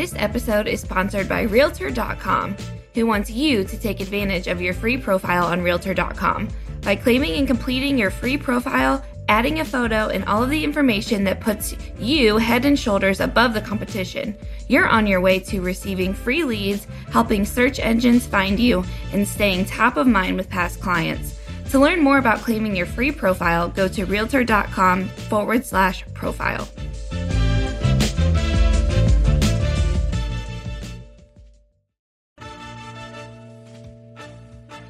This episode is sponsored by Realtor.com, who wants you to take advantage of your free profile on Realtor.com. By claiming and completing your free profile, adding a photo, and all of the information that puts you head and shoulders above the competition, you're on your way to receiving free leads, helping search engines find you, and staying top of mind with past clients. To learn more about claiming your free profile, go to realtor.com forward slash profile.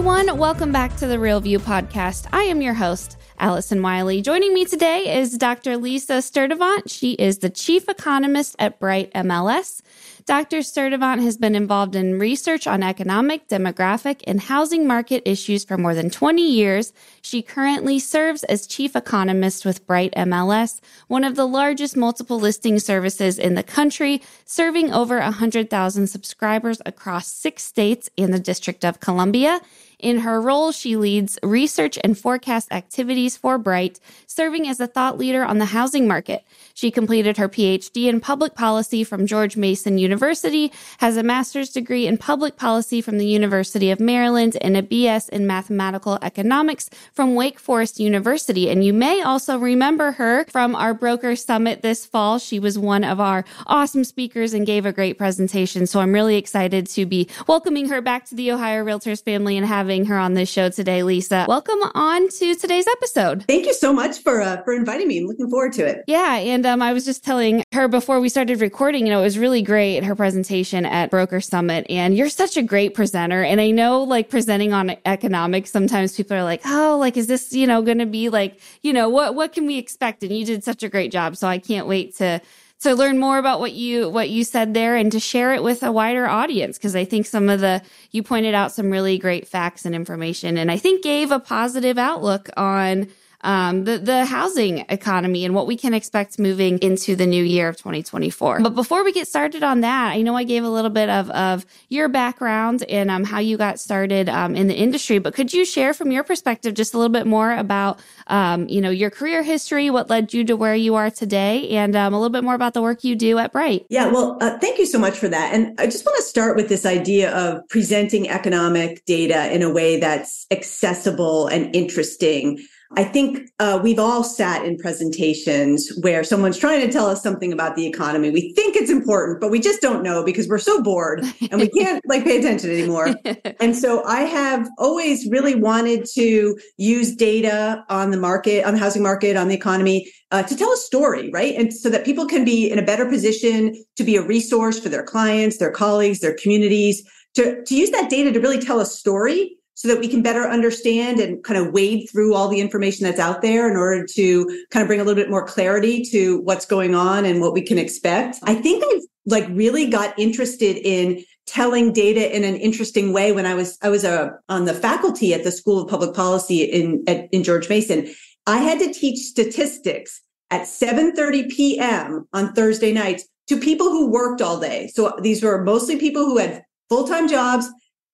Everyone. Welcome back to the Real View podcast. I am your host, Allison Wiley. Joining me today is Dr. Lisa Sturtevant. She is the chief economist at Bright MLS. Dr. Sturtevant has been involved in research on economic, demographic, and housing market issues for more than 20 years. She currently serves as chief economist with Bright MLS, one of the largest multiple listing services in the country, serving over 100,000 subscribers across six states and the District of Columbia. In her role, she leads research and forecast activities for Bright, serving as a thought leader on the housing market. She completed her PhD in public policy from George Mason University, has a master's degree in public policy from the University of Maryland, and a BS in mathematical economics from Wake Forest University. And you may also remember her from our broker summit this fall. She was one of our awesome speakers and gave a great presentation. So I'm really excited to be welcoming her back to the Ohio Realtors family and having her on this show today, Lisa. Welcome on to today's episode. Thank you so much for uh, for inviting me. I'm looking forward to it. Yeah, and um, I was just telling her before we started recording, you know, it was really great her presentation at Broker Summit. And you're such a great presenter. And I know like presenting on economics, sometimes people are like, oh, like, is this, you know, going to be like, you know, what, what can we expect? And you did such a great job. So I can't wait to, to learn more about what you what you said there and to share it with a wider audience because I think some of the you pointed out some really great facts and information and I think gave a positive outlook on um, the, the housing economy and what we can expect moving into the new year of 2024. But before we get started on that, I know I gave a little bit of, of your background and um, how you got started um, in the industry, but could you share from your perspective just a little bit more about, um, you know, your career history, what led you to where you are today, and um, a little bit more about the work you do at Bright? Yeah, well, uh, thank you so much for that. And I just want to start with this idea of presenting economic data in a way that's accessible and interesting. I think uh, we've all sat in presentations where someone's trying to tell us something about the economy. We think it's important, but we just don't know because we're so bored and we can't like pay attention anymore. and so I have always really wanted to use data on the market, on the housing market, on the economy uh, to tell a story, right? And so that people can be in a better position to be a resource for their clients, their colleagues, their communities, to, to use that data to really tell a story so that we can better understand and kind of wade through all the information that's out there in order to kind of bring a little bit more clarity to what's going on and what we can expect. I think I've like really got interested in telling data in an interesting way when I was I was a, uh, on the faculty at the School of Public Policy in at, in George Mason. I had to teach statistics at 7:30 p.m. on Thursday nights to people who worked all day. So these were mostly people who had full-time jobs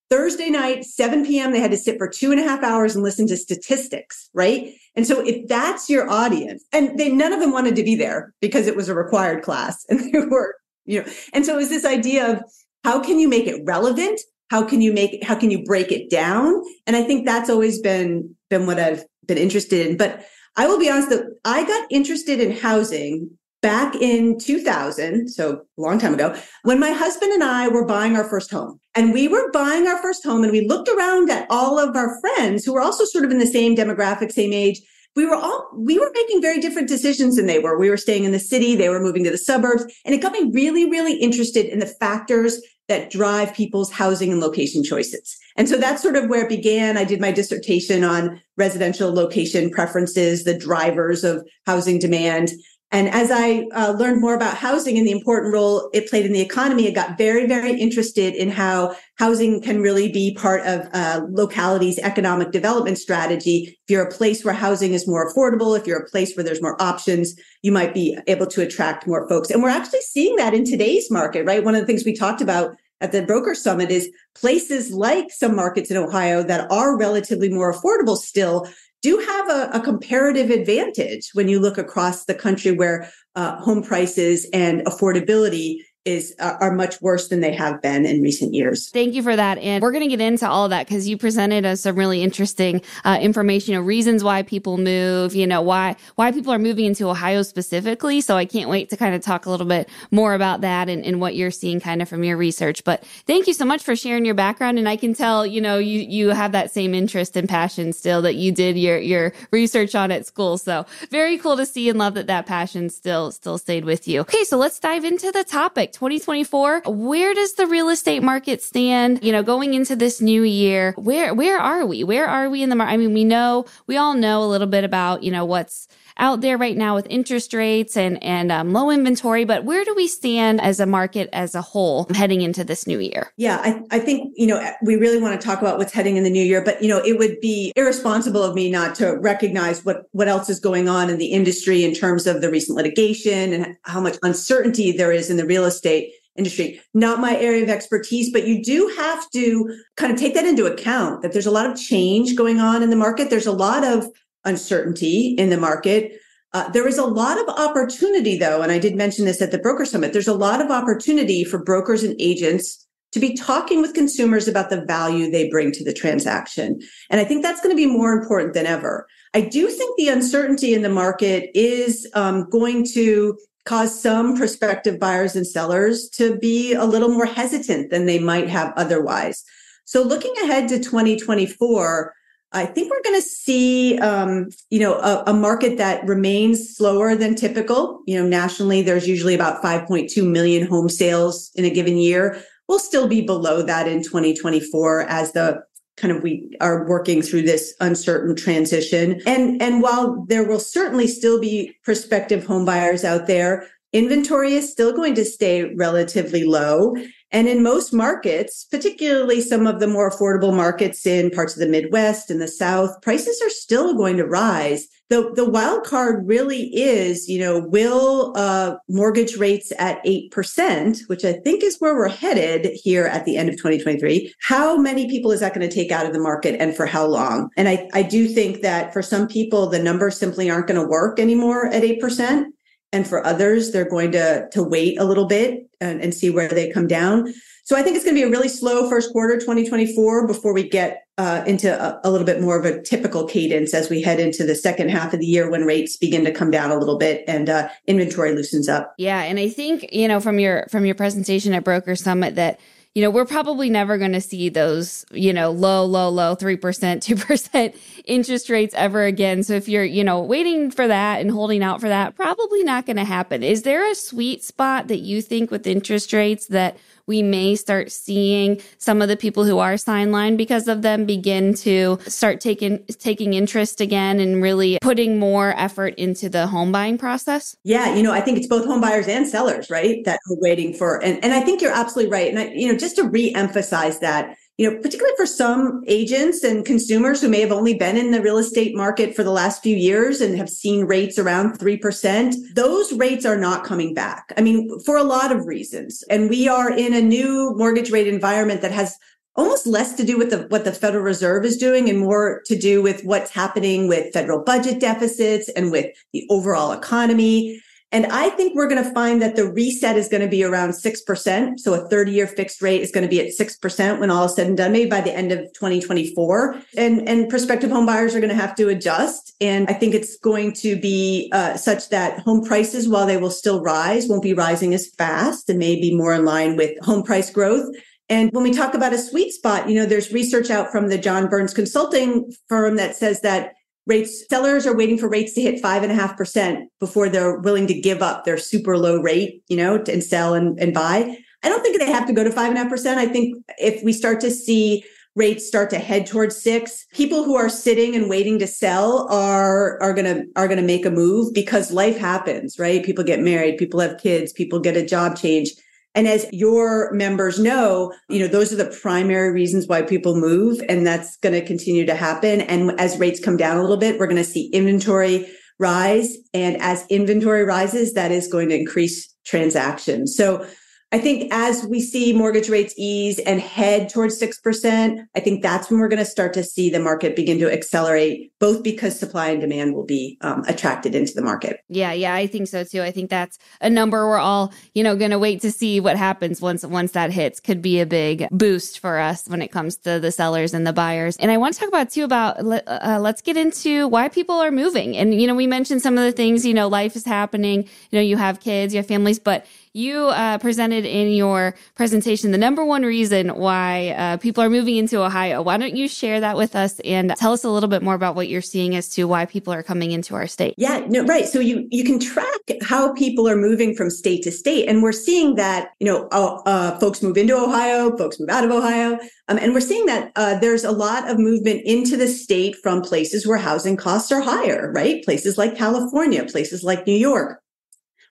Thursday night, 7 p.m., they had to sit for two and a half hours and listen to statistics, right? And so if that's your audience, and they none of them wanted to be there because it was a required class and they were, you know, and so it was this idea of how can you make it relevant? How can you make how can you break it down? And I think that's always been been what I've been interested in. But I will be honest that I got interested in housing back in 2000, so a long time ago, when my husband and I were buying our first home. And we were buying our first home and we looked around at all of our friends who were also sort of in the same demographic, same age. We were all, we were making very different decisions than they were. We were staying in the city. They were moving to the suburbs. And it got me really, really interested in the factors that drive people's housing and location choices. And so that's sort of where it began. I did my dissertation on residential location preferences, the drivers of housing demand. And as I uh, learned more about housing and the important role it played in the economy, I got very, very interested in how housing can really be part of uh, locality's economic development strategy. If you're a place where housing is more affordable, if you're a place where there's more options, you might be able to attract more folks. And we're actually seeing that in today's market, right? One of the things we talked about at the broker summit is places like some markets in Ohio that are relatively more affordable still do have a, a, comparative advantage when you look across the country where uh, home prices and affordability is uh, are much worse than they have been in recent years. Thank you for that, and we're going to get into all of that because you presented us some really interesting uh, information, you know, reasons why people move, you know, why why people are moving into Ohio specifically. So I can't wait to kind of talk a little bit more about that and, and what you're seeing kind of from your research. But thank you so much for sharing your background, and I can tell, you know, you you have that same interest and passion still that you did your your research on at school. So very cool to see and love that that passion still still stayed with you. Okay, so let's dive into the topic. 2024, where does the real estate market stand? You know, going into this new year, where where are we? Where are we in the market? I mean, we know we all know a little bit about you know what's out there right now with interest rates and and um, low inventory. But where do we stand as a market as a whole heading into this new year? Yeah, I, I think you know we really want to talk about what's heading in the new year, but you know it would be irresponsible of me not to recognize what what else is going on in the industry in terms of the recent litigation and how much uncertainty there is in the real estate industry. Not my area of expertise, but you do have to kind of take that into account that there's a lot of change going on in the market. There's a lot of uncertainty in the market. Uh, there is a lot of opportunity, though, and I did mention this at the Broker Summit. There's a lot of opportunity for brokers and agents to be talking with consumers about the value they bring to the transaction. And I think that's going to be more important than ever. I do think the uncertainty in the market is um, going to cause some prospective buyers and sellers to be a little more hesitant than they might have otherwise. So looking ahead to 2024, I think we're going to see, um, you know, a, a, market that remains slower than typical. You know, nationally, there's usually about 5.2 million home sales in a given year. We'll still be below that in 2024 as the kind of we are working through this uncertain transition. And and while there will certainly still be prospective home buyers out there, inventory is still going to stay relatively low. And in most markets, particularly some of the more affordable markets in parts of the Midwest and the South, prices are still going to rise. The, the wild card really is, you know, will uh, mortgage rates at 8%, which I think is where we're headed here at the end of 2023, how many people is that going to take out of the market and for how long? And I, I do think that for some people, the numbers simply aren't going to work anymore at 8%. And for others, they're going to, to wait a little bit and, and see where they come down. So I think it's going to be a really slow first quarter 2024 before we get uh, into a, a, little bit more of a typical cadence as we head into the second half of the year when rates begin to come down a little bit and uh, inventory loosens up. Yeah, and I think you know from your from your presentation at Broker Summit that you know, we're probably never going to see those, you know, low, low, low 3%, 2% interest rates ever again. So if you're, you know, waiting for that and holding out for that, probably not going to happen. Is there a sweet spot that you think with interest rates that we may start seeing some of the people who are sidelined because of them begin to start taking taking interest again and really putting more effort into the home buying process? Yeah, you know, I think it's both home buyers and sellers, right? That are waiting for and, and I think you're absolutely right. And I, you know, just to re-emphasize that you know, particularly for some agents and consumers who may have only been in the real estate market for the last few years and have seen rates around 3%, those rates are not coming back. I mean, for a lot of reasons. And we are in a new mortgage rate environment that has almost less to do with the, what the Federal Reserve is doing and more to do with what's happening with federal budget deficits and with the overall economy. And I think we're going to find that the reset is going to be around 6%. So a 30 year fixed rate is going to be at 6% when all is said and done, maybe by the end of 2024. And, and prospective home buyers are going to have to adjust. And I think it's going to be uh, such that home prices, while they will still rise, won't be rising as fast and may be more in line with home price growth. And when we talk about a sweet spot, you know, there's research out from the John Burns consulting firm that says that rates sellers are waiting for rates to hit five and a half percent before they're willing to give up their super low rate you know and sell and, and buy i don't think they have to go to five and a half percent i think if we start to see rates start to head towards six, people who are sitting and waiting to sell are are gonna are gonna make a move because life happens, right? People get married, people have kids, people get a job change. And as your members know, you know, those are the primary reasons why people move. And that's going to continue to happen. And as rates come down a little bit, we're going to see inventory rise. And as inventory rises, that is going to increase transactions. So I think as we see mortgage rates ease and head towards 6%, I think that's when we're going to start to see the market begin to accelerate, both because supply and demand will be um, attracted into the market. Yeah, yeah, I think so too. I think that's a number we're all, you know, going to wait to see what happens once once that hits. Could be a big boost for us when it comes to the sellers and the buyers. And I want to talk about too about uh, let's get into why people are moving. And you know, we mentioned some of the things, you know, life is happening, you know, you have kids, you have families, but you uh, presented in your presentation the number one reason why uh, people are moving into Ohio. Why don't you share that with us and tell us a little bit more about what you're seeing as to why people are coming into our state? Yeah, no, right. So you you can track how people are moving from state to state, and we're seeing that you know uh, uh folks move into Ohio, folks move out of Ohio, um, and we're seeing that uh, there's a lot of movement into the state from places where housing costs are higher, right? Places like California, places like New York.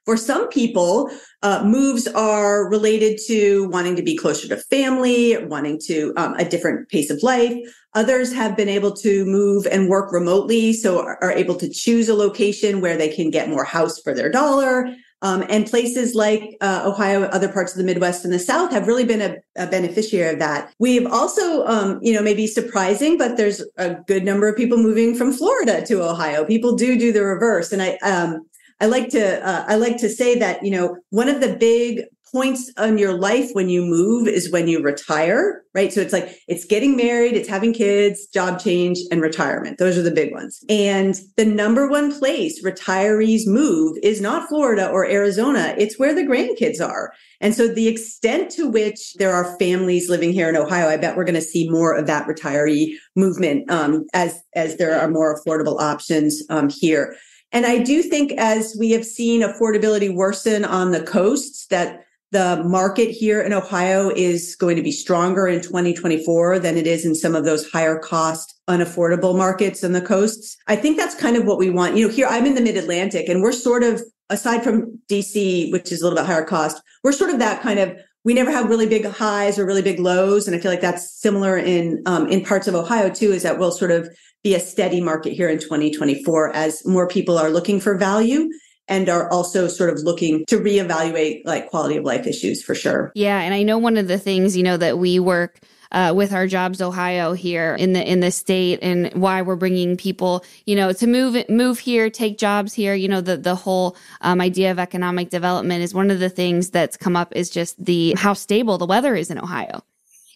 For some people, uh, moves are related to wanting to be closer to family, wanting to um, a different pace of life. Others have been able to move and work remotely, so are, are able to choose a location where they can get more house for their dollar. Um, and places like uh, Ohio, other parts of the Midwest and the South have really been a, a beneficiary of that. We've also, um, you know, maybe surprising, but there's a good number of people moving from Florida to Ohio. People do do the reverse, and I, um, I like to uh, I like to say that you know one of the big points on your life when you move is when you retire, right? So it's like it's getting married, it's having kids, job change, and retirement. Those are the big ones. And the number one place retirees move is not Florida or Arizona, it's where the grandkids are. And so the extent to which there are families living here in Ohio, I bet we're going to see more of that retiree movement um, as as there are more affordable options um, here. And I do think as we have seen affordability worsen on the coasts, that the market here in Ohio is going to be stronger in 2024 than it is in some of those higher cost, unaffordable markets on the coasts. I think that's kind of what we want. You know, here I'm in the mid Atlantic and we're sort of, aside from DC, which is a little bit higher cost, we're sort of that kind of we never have really big highs or really big lows, and I feel like that's similar in um, in parts of Ohio too. Is that we'll sort of be a steady market here in 2024 as more people are looking for value and are also sort of looking to reevaluate like quality of life issues for sure. Yeah, and I know one of the things you know that we work uh, with our jobs Ohio here in the in the state and why we're bringing people you know to move move here take jobs here you know the the whole um, idea of economic development is one of the things that's come up is just the how stable the weather is in Ohio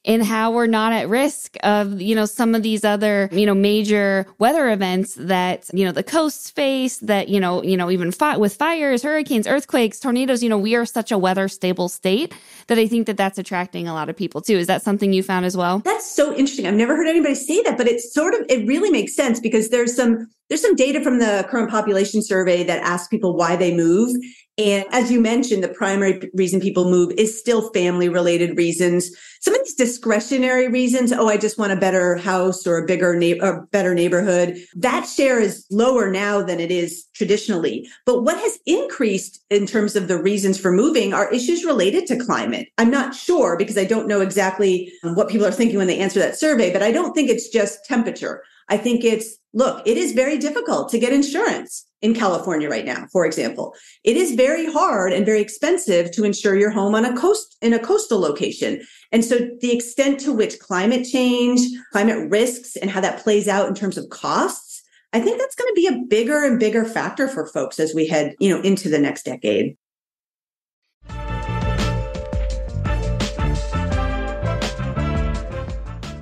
and how we're not at risk of, you know, some of these other, you know, major weather events that, you know, the coasts face that, you know, you know, even fi- with fires, hurricanes, earthquakes, tornadoes, you know, we are such a weather stable state that I think that that's attracting a lot of people too. Is that something you found as well? That's so interesting. I've never heard anybody say that, but it's sort of, it really makes sense because there's some, there's some data from the current population survey that asks people why they move. And as you mentioned, the primary reason people move is still family related reasons. Some of these discretionary reasons, oh, I just want a better house or a bigger neighbor, better neighborhood. That share is lower now than it is traditionally. But what has increased in terms of the reasons for moving are issues related to climate. I'm not sure because I don't know exactly um, what people are thinking when they answer that survey, but I don't think it's just temperature. I think it's look, it is very difficult to get insurance in California right now, for example. It is very hard and very expensive to insure your home on a coast in a coastal location. And so the extent to which climate change, climate risks and how that plays out in terms of costs, I think that's going to be a bigger and bigger factor for folks as we head, you know, into the next decade.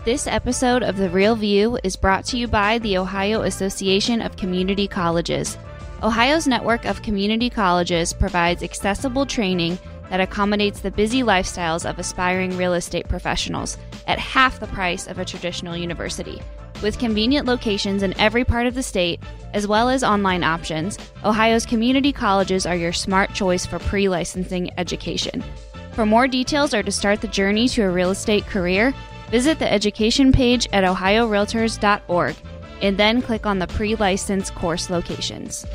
This episode of The Real View is brought to you by the Ohio Association of Community Colleges. Ohio's network of community colleges provides accessible training that accommodates the busy lifestyles of aspiring real estate professionals at half the price of a traditional university. With convenient locations in every part of the state, as well as online options, Ohio's community colleges are your smart choice for pre licensing education. For more details or to start the journey to a real estate career, Visit the education page at ohiorealtors.org and then click on the pre licensed course locations.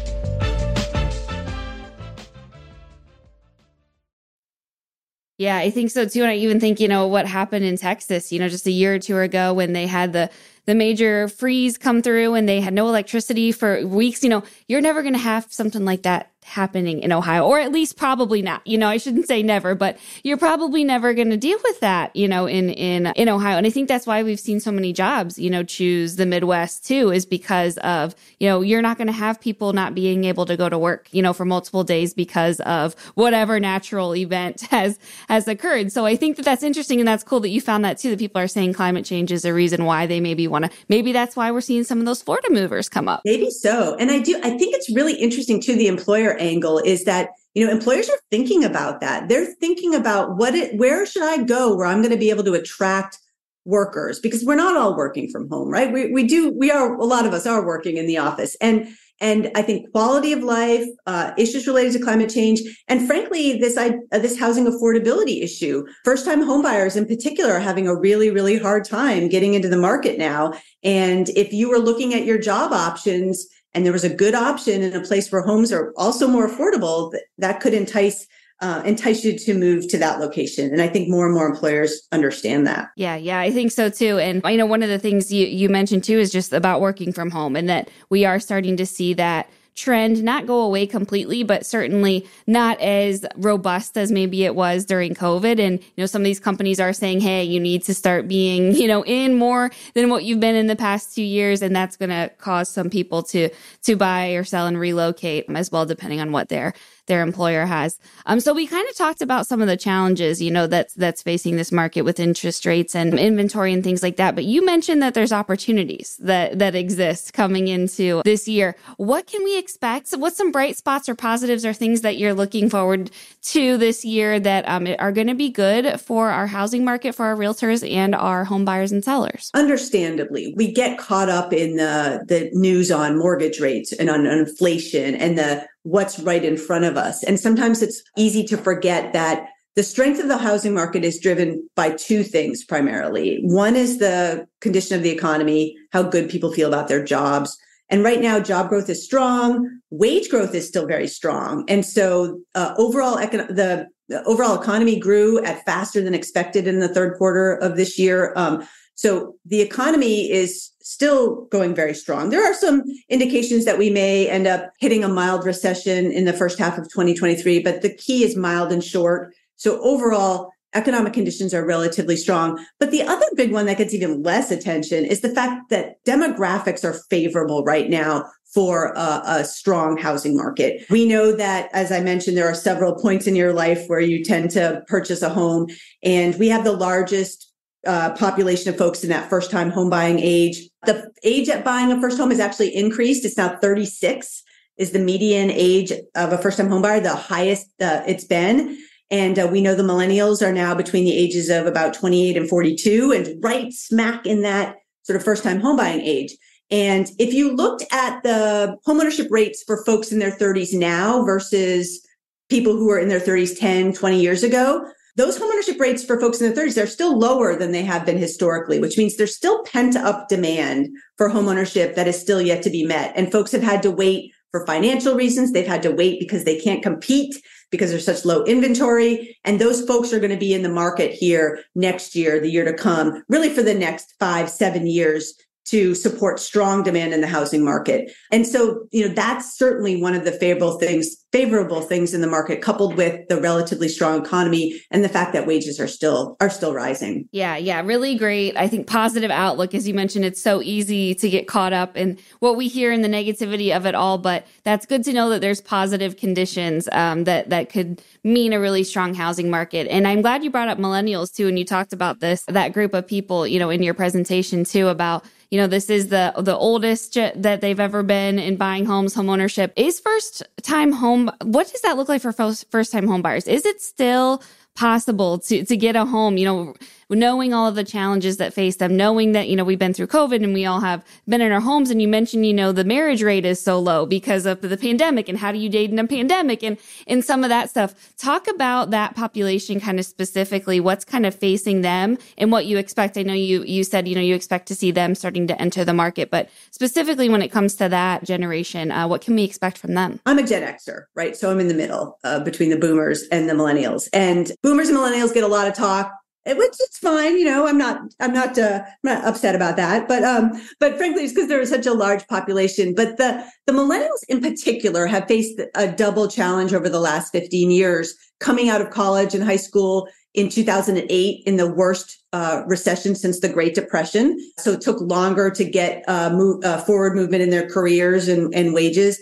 Yeah, I think so too. And I even think, you know, what happened in Texas, you know, just a year or two ago when they had the the major freeze come through and they had no electricity for weeks, you know, you're never going to have something like that happening in Ohio, or at least probably not. You know, I shouldn't say never, but you're probably never going to deal with that, you know, in, in, in Ohio. And I think that's why we've seen so many jobs, you know, choose the Midwest too, is because of, you know, you're not going to have people not being able to go to work, you know, for multiple days because of whatever natural event has, has occurred. So I think that that's interesting. And that's cool that you found that too, that people are saying climate change is a reason why they maybe want to, maybe that's why we're seeing some of those Florida movers come up. Maybe so. And I do, I think it's really interesting too, the employer angle is that you know employers are thinking about that they're thinking about what it where should i go where i'm going to be able to attract workers because we're not all working from home right we, we do we are a lot of us are working in the office and and i think quality of life uh, issues related to climate change and frankly this uh, this housing affordability issue. First time homebuyers in particular are having a really really hard time getting into the market now. And if you were looking at your job options and there was a good option in a place where homes are also more affordable, that could entice uh, entice you to move to that location. And I think more and more employers understand that. Yeah, yeah, I think so too. And I know one of the things you, you mentioned too is just about working from home and that we are starting to see that trend not go away completely, but certainly not as robust as maybe it was during COVID. And, you know, some of these companies are saying, hey, you need to start being, you know, in more than what you've been in the past two years. And that's going to cause some people to, to buy or sell and relocate as well, depending on what they're their employer has. Um, so we kind of talked about some of the challenges, you know, that's that's facing this market with interest rates and inventory and things like that. But you mentioned that there's opportunities that that exist coming into this year. What can we expect? What's some bright spots or positives or things that you're looking forward to this year that um, are going to be good for our housing market, for our realtors and our home buyers and sellers? Understandably, we get caught up in the the news on mortgage rates and on inflation and the what's right in front of us. And sometimes it's easy to forget that the strength of the housing market is driven by two things primarily. One is the condition of the economy, how good people feel about their jobs. And right now, job growth is strong, wage growth is still very strong. And so, uh, overall, econ- the, the, overall economy grew at faster than expected in the third quarter of this year. Um, so the economy is still going very strong. There are some indications that we may end up hitting a mild recession in the first half of 2023, but the key is mild and short. So overall, economic conditions are relatively strong. But the other big one that gets even less attention is the fact that demographics are favorable right now for a, a, strong housing market. We know that, as I mentioned, there are several points in your life where you tend to purchase a home, and we have the largest uh, population of folks in that first time home buying age. The age at buying a first home is actually increased. It's now 36 is the median age of a first time home buyer, the highest uh, it's been. And uh, we know the millennials are now between the ages of about 28 and 42 and right smack in that sort of first time home buying age. And if you looked at the homeownership rates for folks in their 30s now versus people who were in their 30s 10, 20 years ago, those homeownership rates for folks in their 30s are still lower than they have been historically, which means there's still pent up demand for homeownership that is still yet to be met. And folks have had to wait for financial reasons. They've had to wait because they can't compete because there's such low inventory. And those folks are going to be in the market here next year, the year to come, really for the next five, seven years to support strong demand in the housing market. And so, you know, that's certainly one of the favorable things, favorable things in the market coupled with the relatively strong economy and the fact that wages are still are still rising. Yeah, yeah, really great. I think positive outlook as you mentioned it's so easy to get caught up in what we hear in the negativity of it all, but that's good to know that there's positive conditions um, that that could mean a really strong housing market. And I'm glad you brought up millennials too and you talked about this that group of people, you know, in your presentation too about you know, this is the the oldest that they've ever been in buying homes. Home ownership is first time home. What does that look like for first time home buyers? Is it still possible to, to get a home, you know, knowing all of the challenges that face them, knowing that, you know, we've been through COVID and we all have been in our homes. And you mentioned, you know, the marriage rate is so low because of the pandemic and how do you date in a pandemic and, and some of that stuff. Talk about that population kind of specifically, what's kind of facing them and what you expect. I know you, you said, you know, you expect to see them starting to enter the market, but specifically when it comes to that generation, uh, what can we expect from them? I'm a Gen Xer, right? So I'm in the middle uh, between the boomers and the millennials. And boomers and millennials get a lot of talk which is fine you know i'm not i'm not uh, i'm not upset about that but um but frankly it's because there is such a large population but the the millennials in particular have faced a double challenge over the last 15 years coming out of college and high school in 2008 in the worst uh, recession since the Great Depression. So it took longer to get uh, move, uh, forward movement in their careers and, and wages.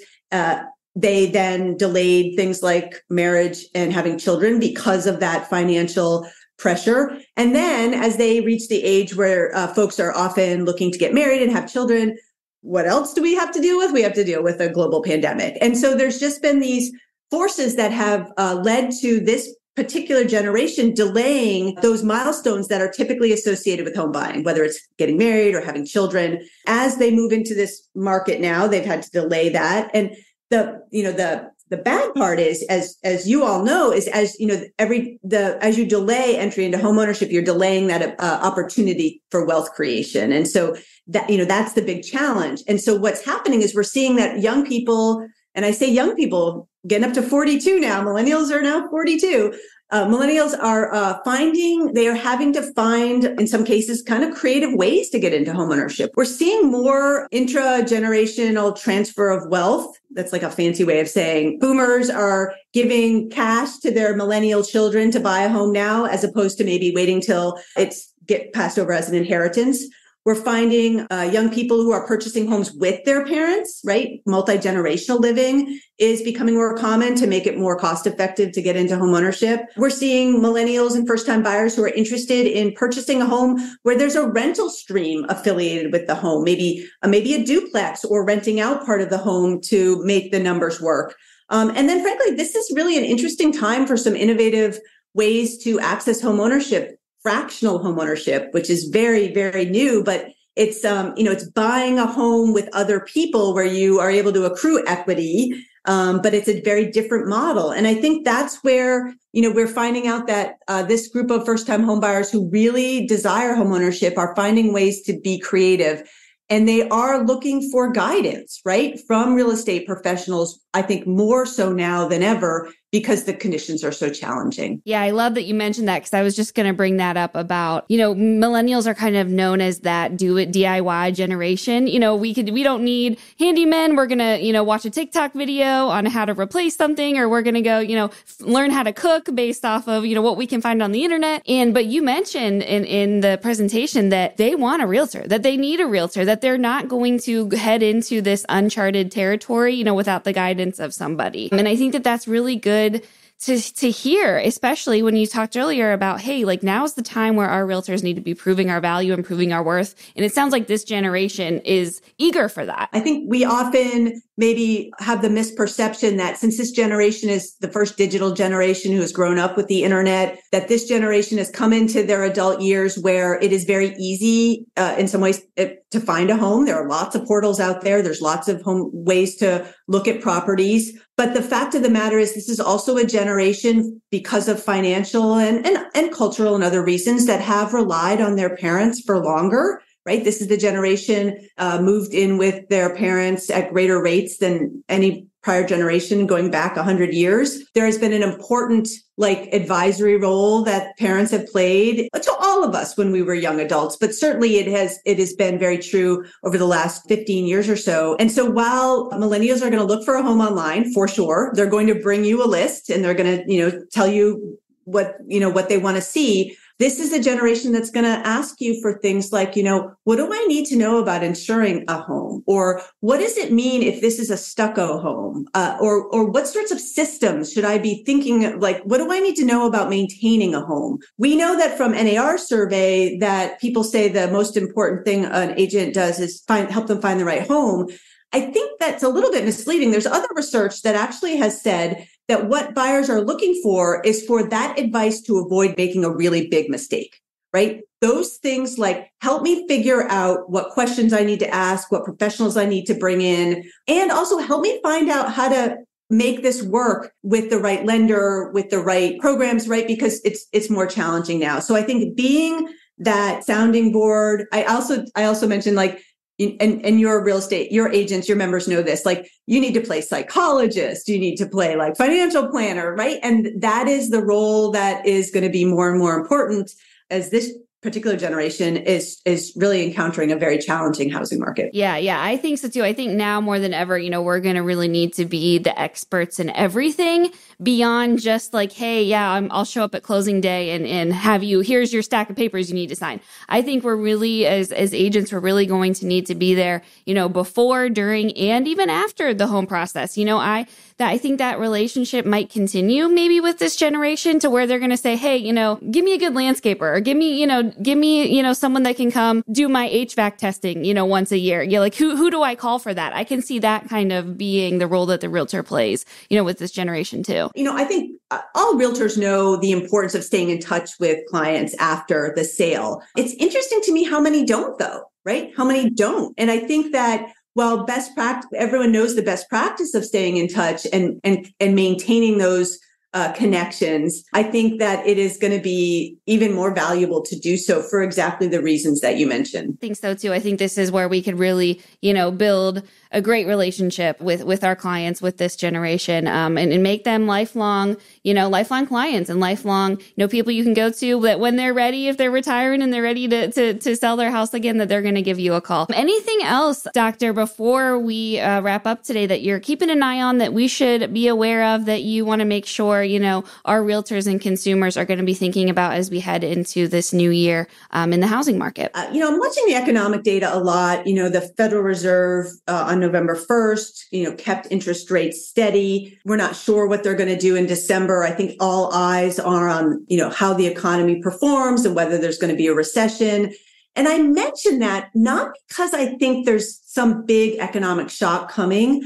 They then delayed things like marriage and having children because of that financial pressure. And then as they reach the age where uh, folks are often looking to get married and have children, what else do we have to deal with? We have to deal with a global pandemic. And so there's just been these forces that have uh, led to this particular generation delaying those milestones that are typically associated with home buying, whether it's getting married or having children. As they move into this market now, they've had to delay that. And the, you know, the the bad part is as as you all know is as you know every the as you delay entry into home ownership you're delaying that uh, opportunity for wealth creation. And so that you know that's the big challenge. And so what's happening is we're seeing that young people and i say young people getting up to 42 now millennials are now 42 uh, millennials are uh, finding they are having to find in some cases kind of creative ways to get into homeownership. We're seeing more intra-generational transfer of wealth. That's like a fancy way of saying boomers are giving cash to their millennial children to buy a home now as opposed to maybe waiting till it's get passed over as an inheritance we're finding uh, young people who are purchasing homes with their parents, right? Multi generational living is becoming more common to make it more cost effective to get into home ownership. We're seeing millennials and first time buyers who are interested in purchasing a home where there's a rental stream affiliated with the home, maybe uh, maybe a duplex or renting out part of the home to make the numbers work. Um, and then, frankly, this is really an interesting time for some innovative ways to access home ownership fractional homeownership, which is very, very new, but it's um, you know, it's buying a home with other people where you are able to accrue equity. Um, but it's a very different model. And I think that's where, you know, we're finding out that uh, this group of first time homebuyers who really desire homeownership are finding ways to be creative and they are looking for guidance, right? From real estate professionals, I think more so now than ever because the conditions are so challenging. Yeah, I love that you mentioned that because I was just going to bring that up about, you know, millennials are kind of known as that do it DIY generation. You know, we could, we don't need handymen. We're going to, you know, watch a TikTok video on how to replace something or we're going to go, you know, f- learn how to cook based off of, you know, what we can find on the internet. And, but you mentioned in, in the presentation that they want a realtor, that they need a realtor, that they're not going to head into this uncharted territory, you know, without the guidance of somebody. And I think that that's really good good to to hear, especially when you talked earlier about, hey, like now is the time where our realtors need to be proving our value and proving our worth. And it sounds like this generation is eager for that. I think we often maybe have the misperception that since this generation is the first digital generation who has grown up with the internet, that this generation has come into their adult years where it is very easy, uh, in some ways, it, to find a home. There are lots of portals out there. There's lots of home ways to look at properties. But the fact of the matter is, this is also a generation because of financial and, and, and cultural and other reasons that have relied on their parents for longer right? This is the generation uh, moved in with their parents at greater rates than any prior generation going back 100 years. There has been an important like advisory role that parents have played to all of us when we were young adults, but certainly it has it has been very true over the last 15 years or so. And so while millennials are going to look for a home online for sure, they're going to bring you a list and they're going to, you know, tell you what, you know, what they want to see this is a generation that's going to ask you for things like, you know, what do I need to know about insuring a home? Or what does it mean if this is a stucco home? Uh, or, or what sorts of systems should I be thinking like, what do I need to know about maintaining a home? We know that from NAR survey that people say the most important thing an agent does is find, help them find the right home. I think that's a little bit misleading. There's other research that actually has said that what buyers are looking for is for that advice to avoid making a really big mistake, right? Those things like help me figure out what questions I need to ask, what professionals I need to bring in, and also help me find out how to make this work with the right lender, with the right programs, right? Because it's it's more challenging now. So I think being that sounding board, I also I also mentioned like and, and your real estate, your agents, your members know this. Like you need to play psychologist, you need to play like financial planner, right? And that is the role that is going to be more and more important as this particular generation is is really encountering a very challenging housing market. Yeah, yeah, I think so too. I think now more than ever, you know, we're going to really need to be the experts in everything beyond just like, hey, yeah, i will show up at closing day and and have you here's your stack of papers you need to sign. I think we're really as as agents we're really going to need to be there, you know, before, during and even after the home process. You know, I that I think that relationship might continue maybe with this generation to where they're going to say, Hey, you know, give me a good landscaper or give me, you know, give me, you know, someone that can come do my HVAC testing, you know, once a year. Yeah. Like who, who do I call for that? I can see that kind of being the role that the realtor plays, you know, with this generation too. You know, I think uh, all realtors know the importance of staying in touch with clients after the sale. It's interesting to me how many don't though, right? How many don't? And I think that while best practice, everyone knows the best practice of staying in touch and and and maintaining those uh, connections, I think that it is going to be even more valuable to do so for exactly the reasons that you mentioned. I think so too. I think this is where we could really, you know, build a great relationship with with our clients with this generation um, and, and make them lifelong you know lifelong clients and lifelong you know people you can go to that when they're ready if they're retiring and they're ready to to, to sell their house again that they're going to give you a call. Anything else doctor before we uh, wrap up today that you're keeping an eye on that we should be aware of that you want to make sure you know our realtors and consumers are going to be thinking about as we head into this new year um, in the housing market? Uh, you know i'm watching the economic data a lot. You know the federal reserve uh, on November 1st, you know, kept interest rates steady. We're not sure what they're going to do in December. I think all eyes are on, you know, how the economy performs and whether there's going to be a recession. And I mention that not because I think there's some big economic shock coming.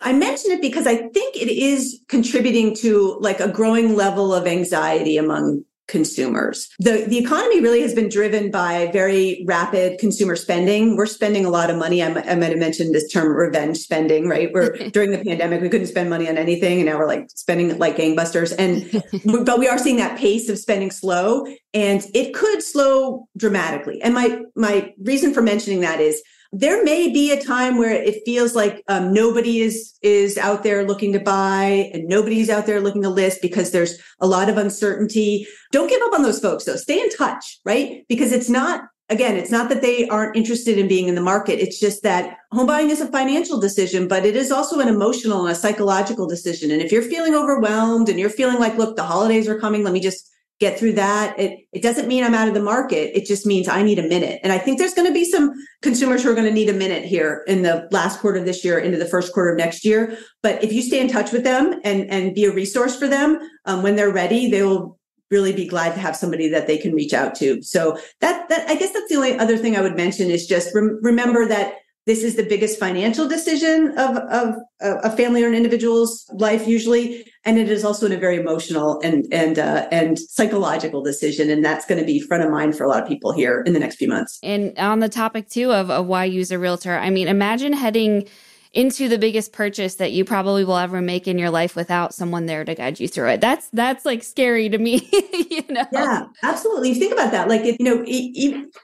I mention it because I think it is contributing to like a growing level of anxiety among consumers. The, the economy really has been driven by very rapid consumer spending. We're spending a lot of money. I, I might have mentioned this term revenge spending, right? We're during the pandemic, we couldn't spend money on anything. And now we're like spending like gangbusters. And, but we are seeing that pace of spending slow and it could slow dramatically. And my, my reason for mentioning that is there may be a time where it feels like um, nobody is is out there looking to buy and nobody's out there looking to list because there's a lot of uncertainty. Don't give up on those folks though. Stay in touch right? Because it's not again it's not that they aren't interested in being in the market. It's just that home buying is a financial decision but it is also an emotional and a psychological decision. And if you're feeling overwhelmed and you're feeling like look the holidays are coming let me just get through that. It, it doesn't mean I'm out of the market. It just means I need a minute. And I think there's going to be some consumers who are going to need a minute here in the last quarter of this year into the first quarter of next year. But if you stay in touch with them and, and be a resource for them um, when they're ready, they will really be glad to have somebody that they can reach out to. So that, that I guess that's the only other thing I would mention is just rem- remember that this is the biggest financial decision of, of, a family or an individual's life usually. And it is also a very emotional and and uh, and psychological decision. And that's going to be front of mind for a lot of people here in the next few months. And on the topic too of, of why use a realtor i mean imagine heading into the biggest purchase that you probably will ever make in your life without someone there to guide you through it. That's that's like scary to me, you know. Yeah, absolutely. Think about that. Like, you know,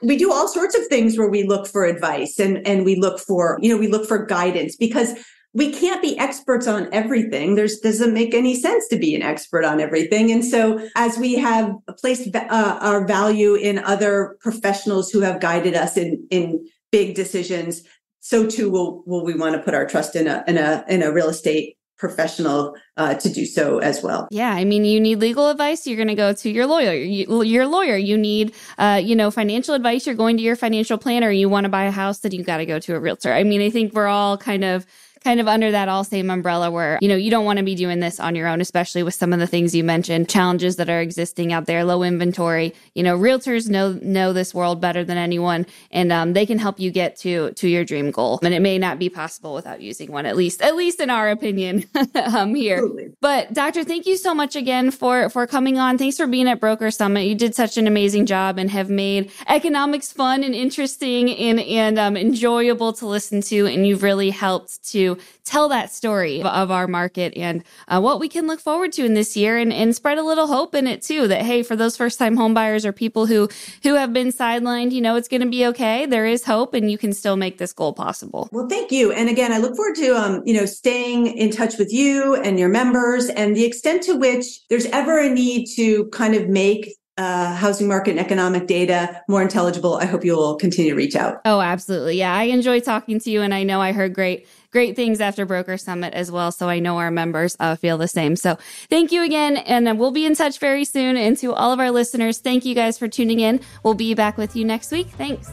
we do all sorts of things where we look for advice and and we look for, you know, we look for guidance because we can't be experts on everything. There's doesn't make any sense to be an expert on everything. And so, as we have placed uh, our value in other professionals who have guided us in in big decisions, so too will will we want to put our trust in a in a in a real estate professional uh, to do so as well. Yeah, I mean, you need legal advice. You're going to go to your lawyer. You, your lawyer. You need, uh, you know, financial advice. You're going to your financial planner. You want to buy a house, then you got to go to a realtor. I mean, I think we're all kind of kind of under that all same umbrella where, you know, you don't want to be doing this on your own, especially with some of the things you mentioned, challenges that are existing out there, low inventory. You know, realtors know know this world better than anyone, and um, they can help you get to to your dream goal. And it may not be possible without using one, at least at least in our opinion um, here. Absolutely. But doctor, thank you so much again for for coming on. Thanks for being at Broker Summit. You did such an amazing job and have made economics fun and interesting and and um, enjoyable to listen to. And you've really helped to tell that story of our market and uh, what we can look forward to in this year and, and spread a little hope in it too that hey for those first time homebuyers or people who who have been sidelined you know it's going to be okay there is hope and you can still make this goal possible well thank you and again i look forward to um, you know staying in touch with you and your members and the extent to which there's ever a need to kind of make uh, housing market and economic data more intelligible, I hope you will continue to reach out. Oh, absolutely. Yeah, I enjoy talking to you, and I know I heard great great things after Broker Summit as well. So I know our members uh, feel the same. So thank you again, and we'll be in touch very soon. And to all of our listeners, thank you guys for tuning in. We'll be back with you next week. Thanks.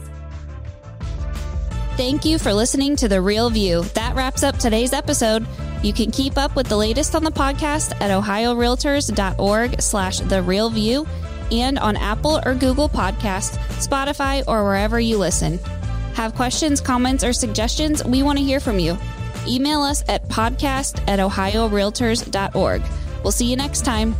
Thank you for listening to The Real View. That wraps up today's episode. You can keep up with the latest on the podcast at ohiorealtors.org slash The Real View and on Apple or Google Podcasts, Spotify, or wherever you listen. Have questions, comments, or suggestions? We want to hear from you. Email us at podcast at ohiorealtors.org. We'll see you next time.